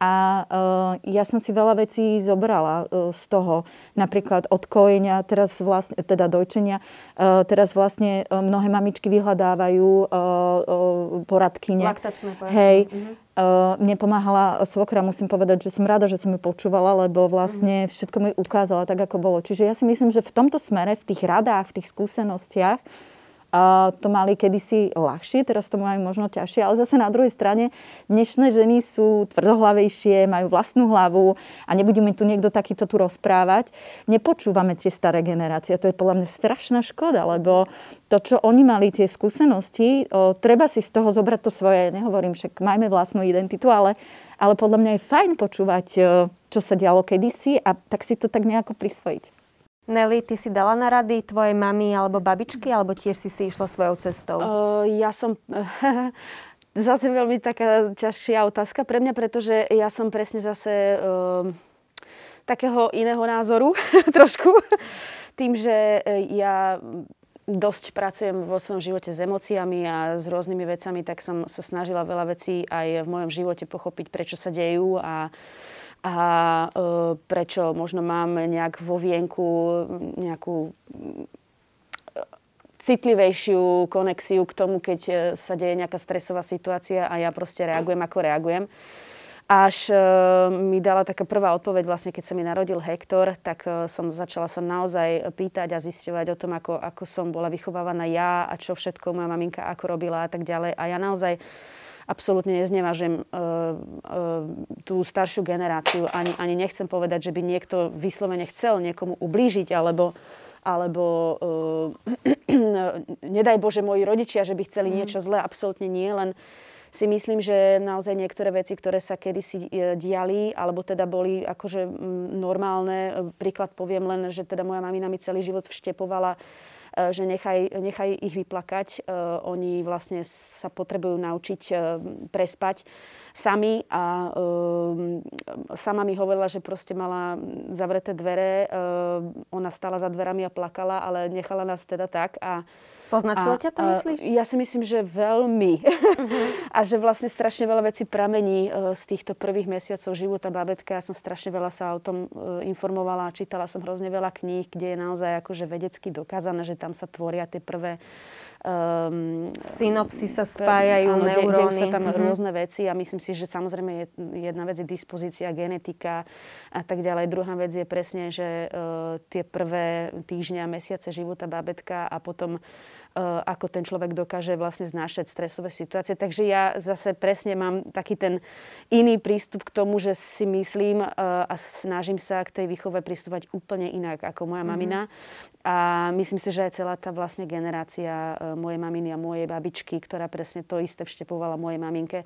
A uh, ja som si veľa vecí zobrala uh, z toho, napríklad od kojenia, teraz vlastne, teda dojčenia, uh, teraz vlastne mnohé mamičky vyhľadávajú uh, uh, poradkyne. Laktačné poradkyne. Hej. Mm-hmm. Uh, mne pomáhala svokra, musím povedať, že som rada, že som ju počúvala, lebo vlastne mm-hmm. všetko mi ukázala tak, ako bolo. Čiže ja si myslím, že v tomto smere, v tých radách, v tých skúsenostiach, a to mali kedysi ľahšie, teraz to majú možno ťažšie, ale zase na druhej strane dnešné ženy sú tvrdohlavejšie, majú vlastnú hlavu a nebude mi tu niekto takýto tu rozprávať. Nepočúvame tie staré generácie. To je podľa mňa strašná škoda, lebo to, čo oni mali, tie skúsenosti, o, treba si z toho zobrať to svoje, nehovorím však, majme vlastnú identitu, ale, ale podľa mňa je fajn počúvať, čo sa dialo kedysi a tak si to tak nejako prisvojiť. Nelly, ty si dala na rady tvojej mamy alebo babičky, alebo tiež si si išla svojou cestou? Uh, ja som... [laughs] zase veľmi taká ťažšia otázka pre mňa, pretože ja som presne zase uh, takého iného názoru [laughs] trošku. Tým, že e, ja dosť pracujem vo svojom živote s emóciami a s rôznymi vecami, tak som sa snažila veľa vecí aj v mojom živote pochopiť, prečo sa dejú a a e, prečo možno mám nejak vo vienku nejakú e, citlivejšiu konexiu k tomu, keď e, sa deje nejaká stresová situácia a ja proste reagujem, ako reagujem. Až e, mi dala taká prvá odpoveď, vlastne keď sa mi narodil Hektor, tak som začala sa naozaj pýtať a zisťovať o tom, ako, ako som bola vychovávaná ja a čo všetko moja maminka ako robila a tak ďalej. A ja naozaj absolútne neznevažujem uh, uh, tú staršiu generáciu. Ani, ani nechcem povedať, že by niekto vyslovene chcel niekomu ublížiť, alebo, alebo uh, [clears throat] nedaj Bože moji rodičia, že by chceli mm. niečo zlé. Absolútne nie, len si myslím, že naozaj niektoré veci, ktoré sa kedysi e, diali, alebo teda boli akože normálne, e, príklad poviem len, že teda moja mamina mi celý život vštepovala e, že nechaj, nechaj ich vyplakať. Oni vlastne sa potrebujú naučiť prespať sami a sama mi hovorila, že proste mala zavreté dvere, ona stala za dverami a plakala, ale nechala nás teda tak a Poznačilo ťa to, myslíš? Ja si myslím, že veľmi. Uh-huh. [laughs] a že vlastne strašne veľa vecí pramení e, z týchto prvých mesiacov života babetka. Ja som strašne veľa sa o tom e, informovala, čítala som hrozne veľa kníh, kde je naozaj akože vedecky dokázané, že tam sa tvoria tie prvé um, synopsy sa spájajú, áno, neuróny. Dejú sa tam mm-hmm. rôzne veci a myslím si, že samozrejme je, jedna vec je dispozícia, genetika a tak ďalej. Druhá vec je presne, že uh, tie prvé týždňa, mesiace života babetka a potom Eh, ako ten človek dokáže vlastne znášať stresové situácie. Takže ja zase presne mám taký ten iný prístup k tomu, že si myslím eh, a snažím sa k tej výchove pristúpať úplne inak ako moja mm-hmm. mamina. A myslím si, že aj celá tá vlastne generácia eh, mojej maminy a mojej babičky, ktorá presne to isté vštepovala mojej maminke.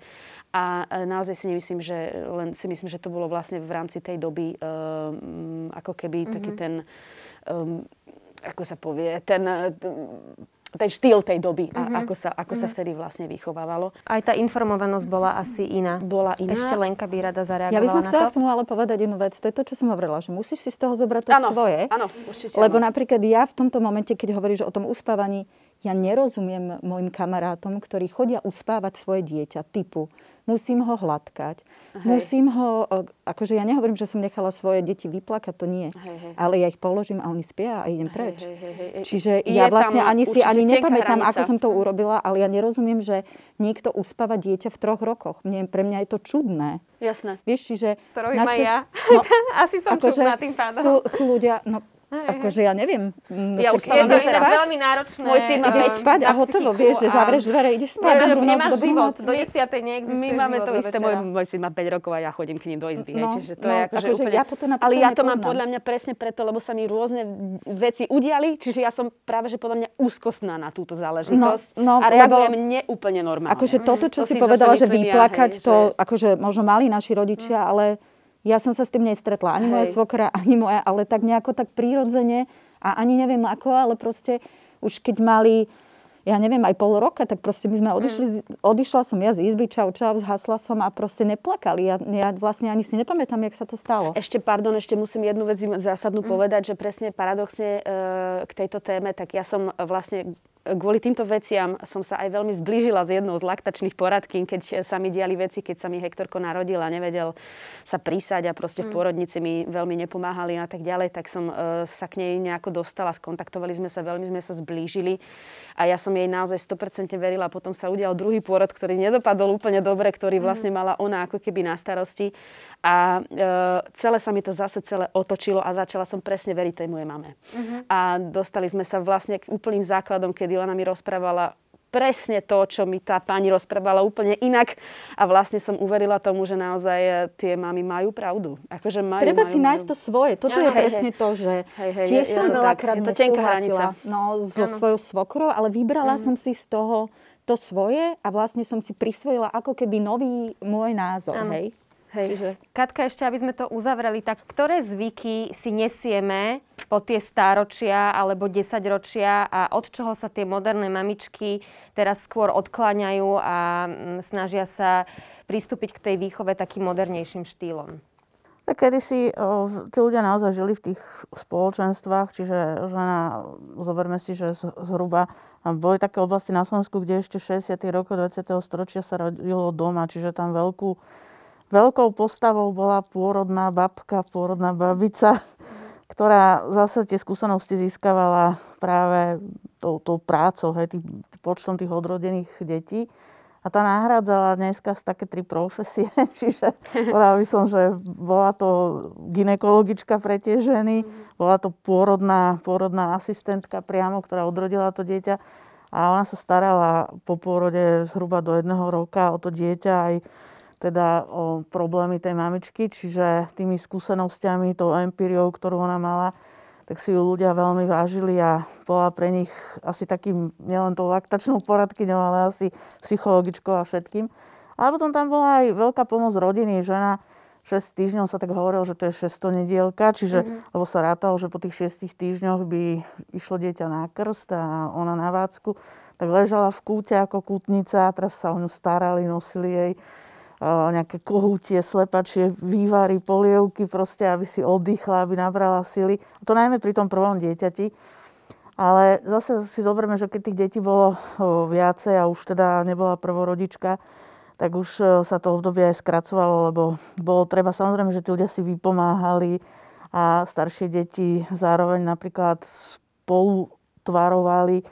A naozaj si nemyslím, že len si myslím, že to bolo vlastne v rámci tej doby um, ako keby mm-hmm. taký ten um, ako sa povie, ten, ten štýl tej doby a uh-huh. ako, sa, ako uh-huh. sa mhm. vtedy vlastne vychovávalo. Aj tá informovanosť bola asi iná. Bola iná. Ešte Lenka by rada zareagovala Ja by som chcela k tomu ale povedať jednu vec. To je to, čo som hovorila, že musíš si z toho zobrať to ano, svoje. Áno, určite. Lebo ano. napríklad ja v tomto momente, keď hovoríš o tom uspávaní, ja nerozumiem môjim kamarátom, ktorí chodia uspávať svoje dieťa typu musím ho hladkať, hej. musím ho, akože ja nehovorím, že som nechala svoje deti vyplakať, to nie, hej, hej. ale ja ich položím a oni spia a idem preč. Hej, hej, hej, hej. Čiže Je ja vlastne ani si ani nepamätám, hranica. ako som to urobila, ale ja nerozumiem, že niekto uspáva dieťa v troch rokoch. Mne, pre mňa je to čudné. Jasné. Vieš, čiže... To robím naše... aj ja. No, [laughs] Asi som akože čudná tým pádom. Sú, sú ľudia, no Akože ja neviem. Ja už je to veľmi náročné. Môj syn ide spať a hotovo, vieš, že zavrieš dvere, ideš spať. Nemáš, nemáš do život, do desiatej neexistuje My máme to isté, môj, môj syn má 5 rokov a ja chodím k ním do izby, no, čiže to no, je akože akože úplne... Ja toto ale ja to mám podľa mňa presne preto, lebo sa mi rôzne veci udiali, čiže ja som práve, že podľa mňa úzkostná na túto záležitosť no, no, a reagujem neúplne normálne. Akože toto, čo si povedala, že vyplakať, to akože možno mali naši rodičia, ale ja som sa s tým nestretla. Ani moja svokra, ani moja, ale tak nejako tak prírodzene a ani neviem ako, ale proste už keď mali ja neviem, aj pol roka, tak proste my sme mm. odišli, odišla som ja z izby, čau, čau, zhasla som a proste neplakali. Ja, ja vlastne ani si nepamätám, jak sa to stalo. Ešte, pardon, ešte musím jednu vec zásadnú mm. povedať, že presne paradoxne e, k tejto téme, tak ja som vlastne kvôli týmto veciam som sa aj veľmi zblížila s jednou z laktačných poradkín, keď sa mi diali veci, keď sa mi Hektorko narodil a nevedel sa prísať a proste v mm. pôrodnici mi veľmi nepomáhali a tak ďalej, tak som uh, sa k nej nejako dostala, skontaktovali sme sa, veľmi sme sa zblížili a ja som jej naozaj 100% verila. Potom sa udial druhý pôrod, ktorý nedopadol úplne dobre, ktorý mm. vlastne mala ona ako keby na starosti a e, celé sa mi to zase celé otočilo a začala som presne veriť tej mojej mame. Uh-huh. A dostali sme sa vlastne k úplným základom, kedy ona mi rozprávala presne to, čo mi tá pani rozprávala úplne inak. A vlastne som uverila tomu, že naozaj e, tie mami majú pravdu. Akože majú, Treba majú, si nájsť to svoje. Toto ja, je hej, presne hej. to, že hej, hej, tiež je, som veľakrát to nesúhlasila no, so ano. svojou svokrou, ale vybrala uh-huh. som si z toho to svoje a vlastne som si prisvojila ako keby nový môj názor. Ano. Hej? Hej. Čiže... Katka, ešte aby sme to uzavreli, tak ktoré zvyky si nesieme po tie stáročia alebo desaťročia a od čoho sa tie moderné mamičky teraz skôr odkláňajú a mm, snažia sa pristúpiť k tej výchove takým modernejším štýlom? Tak kedysi o, tí ľudia naozaj žili v tých spoločenstvách, čiže žena, zoberme si, že zhruba boli také oblasti na Slovensku, kde ešte 60. rokov 20. storočia sa rodilo doma, čiže tam veľkú Veľkou postavou bola pôrodná babka, pôrodná babica, ktorá zase tie skúsenosti získavala práve tou, tou prácou, hej, tým počtom tých odrodených detí. A tá nahrádzala dneska z také tri profesie, [laughs] čiže povedala by som, že bola to ginekologička pre tie ženy, bola to pôrodná, pôrodná asistentka priamo, ktorá odrodila to dieťa a ona sa starala po pôrode zhruba do jedného roka o to dieťa aj teda o problémy tej mamičky, čiže tými skúsenosťami, tou empíriou, ktorú ona mala, tak si ju ľudia veľmi vážili a bola pre nich asi takým nielen tou laktačnou poradkyňou, ale asi psychologičkou a všetkým. Ale potom tam bola aj veľká pomoc rodiny. Žena 6 týždňov sa tak hovorilo, že to je 600 nedielka, čiže, mm-hmm. lebo sa rátalo, že po tých 6 týždňoch by išlo dieťa na krst a ona na vácku, tak ležala v kúte ako kútnica a teraz sa o ňu starali, nosili jej nejaké kohútie, slepačie, vývary, polievky, proste, aby si oddychla, aby nabrala sily. To najmä pri tom prvom dieťati. Ale zase si zoberme, že keď tých detí bolo viacej a už teda nebola prvorodička, tak už e, sa to obdobie aj skracovalo, lebo bolo treba samozrejme, že tí ľudia si vypomáhali a staršie deti zároveň napríklad spolu tvarovali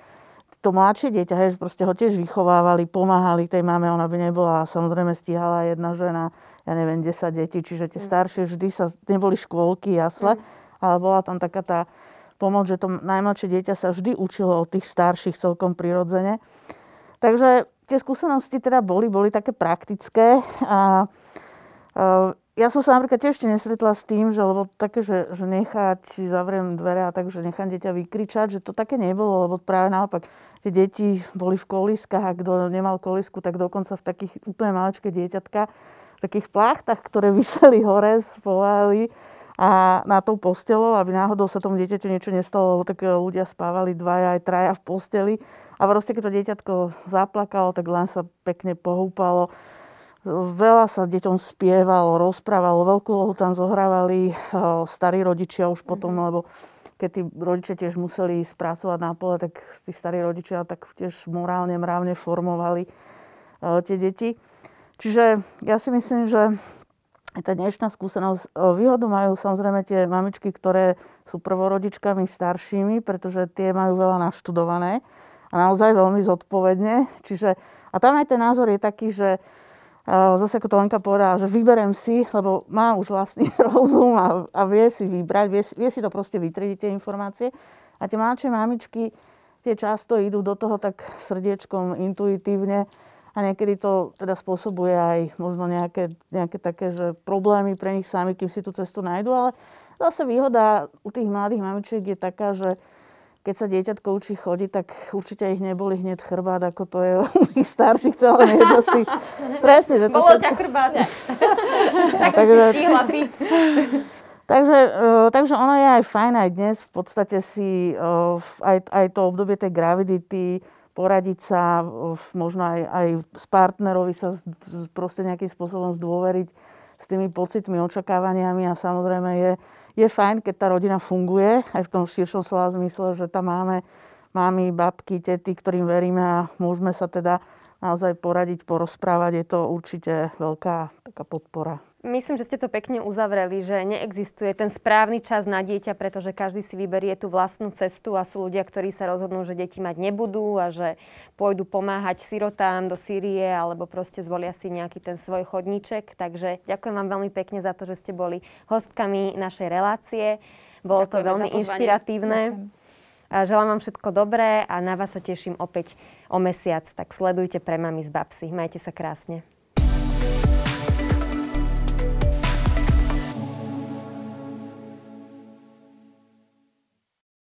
to mladšie dieťa, hej, proste ho tiež vychovávali, pomáhali tej mame, ona by nebola, samozrejme stíhala jedna žena, ja neviem, 10 detí, čiže tie mm. staršie vždy sa, neboli škôlky, jasle, mm. ale bola tam taká tá pomoc, že to najmladšie dieťa sa vždy učilo od tých starších celkom prirodzene. Takže tie skúsenosti teda boli, boli také praktické a, a ja som sa napríklad tiež ešte nesretla s tým, že lebo také, že, že nechať, zavriem dvere a tak, že nechám dieťa vykričať, že to také nebolo, lebo práve naopak tie deti boli v koliskách a kto nemal kolisku, tak dokonca v takých úplne maličké dieťatka, v takých pláchtach, ktoré [laughs] vyseli hore, spolali a na tou postelou, aby náhodou sa tomu dieťaťu niečo nestalo, lebo tak ľudia spávali dvaja aj traja v posteli. A proste keď to dieťatko zaplakalo, tak len sa pekne pohúpalo Veľa sa deťom spievalo, rozprávalo, veľkú lohu tam zohrávali eh, starí rodičia už potom, mm-hmm. lebo keď tí rodičia tiež museli spracovať na pole, tak tí starí rodičia tak tiež morálne, mravne formovali eh, tie deti. Čiže ja si myslím, že tá dnešná skúsenosť, eh, výhodu majú samozrejme tie mamičky, ktoré sú prvorodičkami staršími, pretože tie majú veľa naštudované a naozaj veľmi zodpovedne. Čiže, a tam aj ten názor je taký, že zase ako to Lenka povedala, že vyberem si, lebo má už vlastný [laughs] rozum a, a vie si vybrať, vie, vie si to proste vytrediť tie informácie. A tie mladšie mamičky, tie často idú do toho tak srdiečkom, intuitívne a niekedy to teda spôsobuje aj možno nejaké, nejaké také, že problémy pre nich sami, kým si tú cestu nájdu, ale zase výhoda u tých mladých mamičiek je taká, že keď sa dieťatko učí chodiť, tak určite ich neboli hneď chrbát, ako to je u tých starších, to ale jedno z tých... Presne, že to Bolo všetko... ťa chrbát. [laughs] tak takže... si fit. [laughs] Takže, uh, takže ono je aj fajn aj dnes v podstate si uh, aj, aj to obdobie tej gravidity, poradiť sa, uh, možno aj, aj s partnerovi sa z, proste nejakým spôsobom zdôveriť s tými pocitmi, očakávaniami a samozrejme je, je fajn, keď tá rodina funguje, aj v tom širšom slova zmysle, že tam máme mamy, babky, tety, ktorým veríme a môžeme sa teda naozaj poradiť, porozprávať. Je to určite veľká taká podpora. Myslím, že ste to pekne uzavreli, že neexistuje ten správny čas na dieťa, pretože každý si vyberie tú vlastnú cestu a sú ľudia, ktorí sa rozhodnú, že deti mať nebudú a že pôjdu pomáhať sirotám do Sýrie alebo proste zvolia si nejaký ten svoj chodníček. Takže ďakujem vám veľmi pekne za to, že ste boli hostkami našej relácie. Bolo Ďakujem to veľmi inšpiratívne. A želám vám všetko dobré a na vás sa teším opäť o mesiac. Tak sledujte pre mami z Babsy. Majte sa krásne.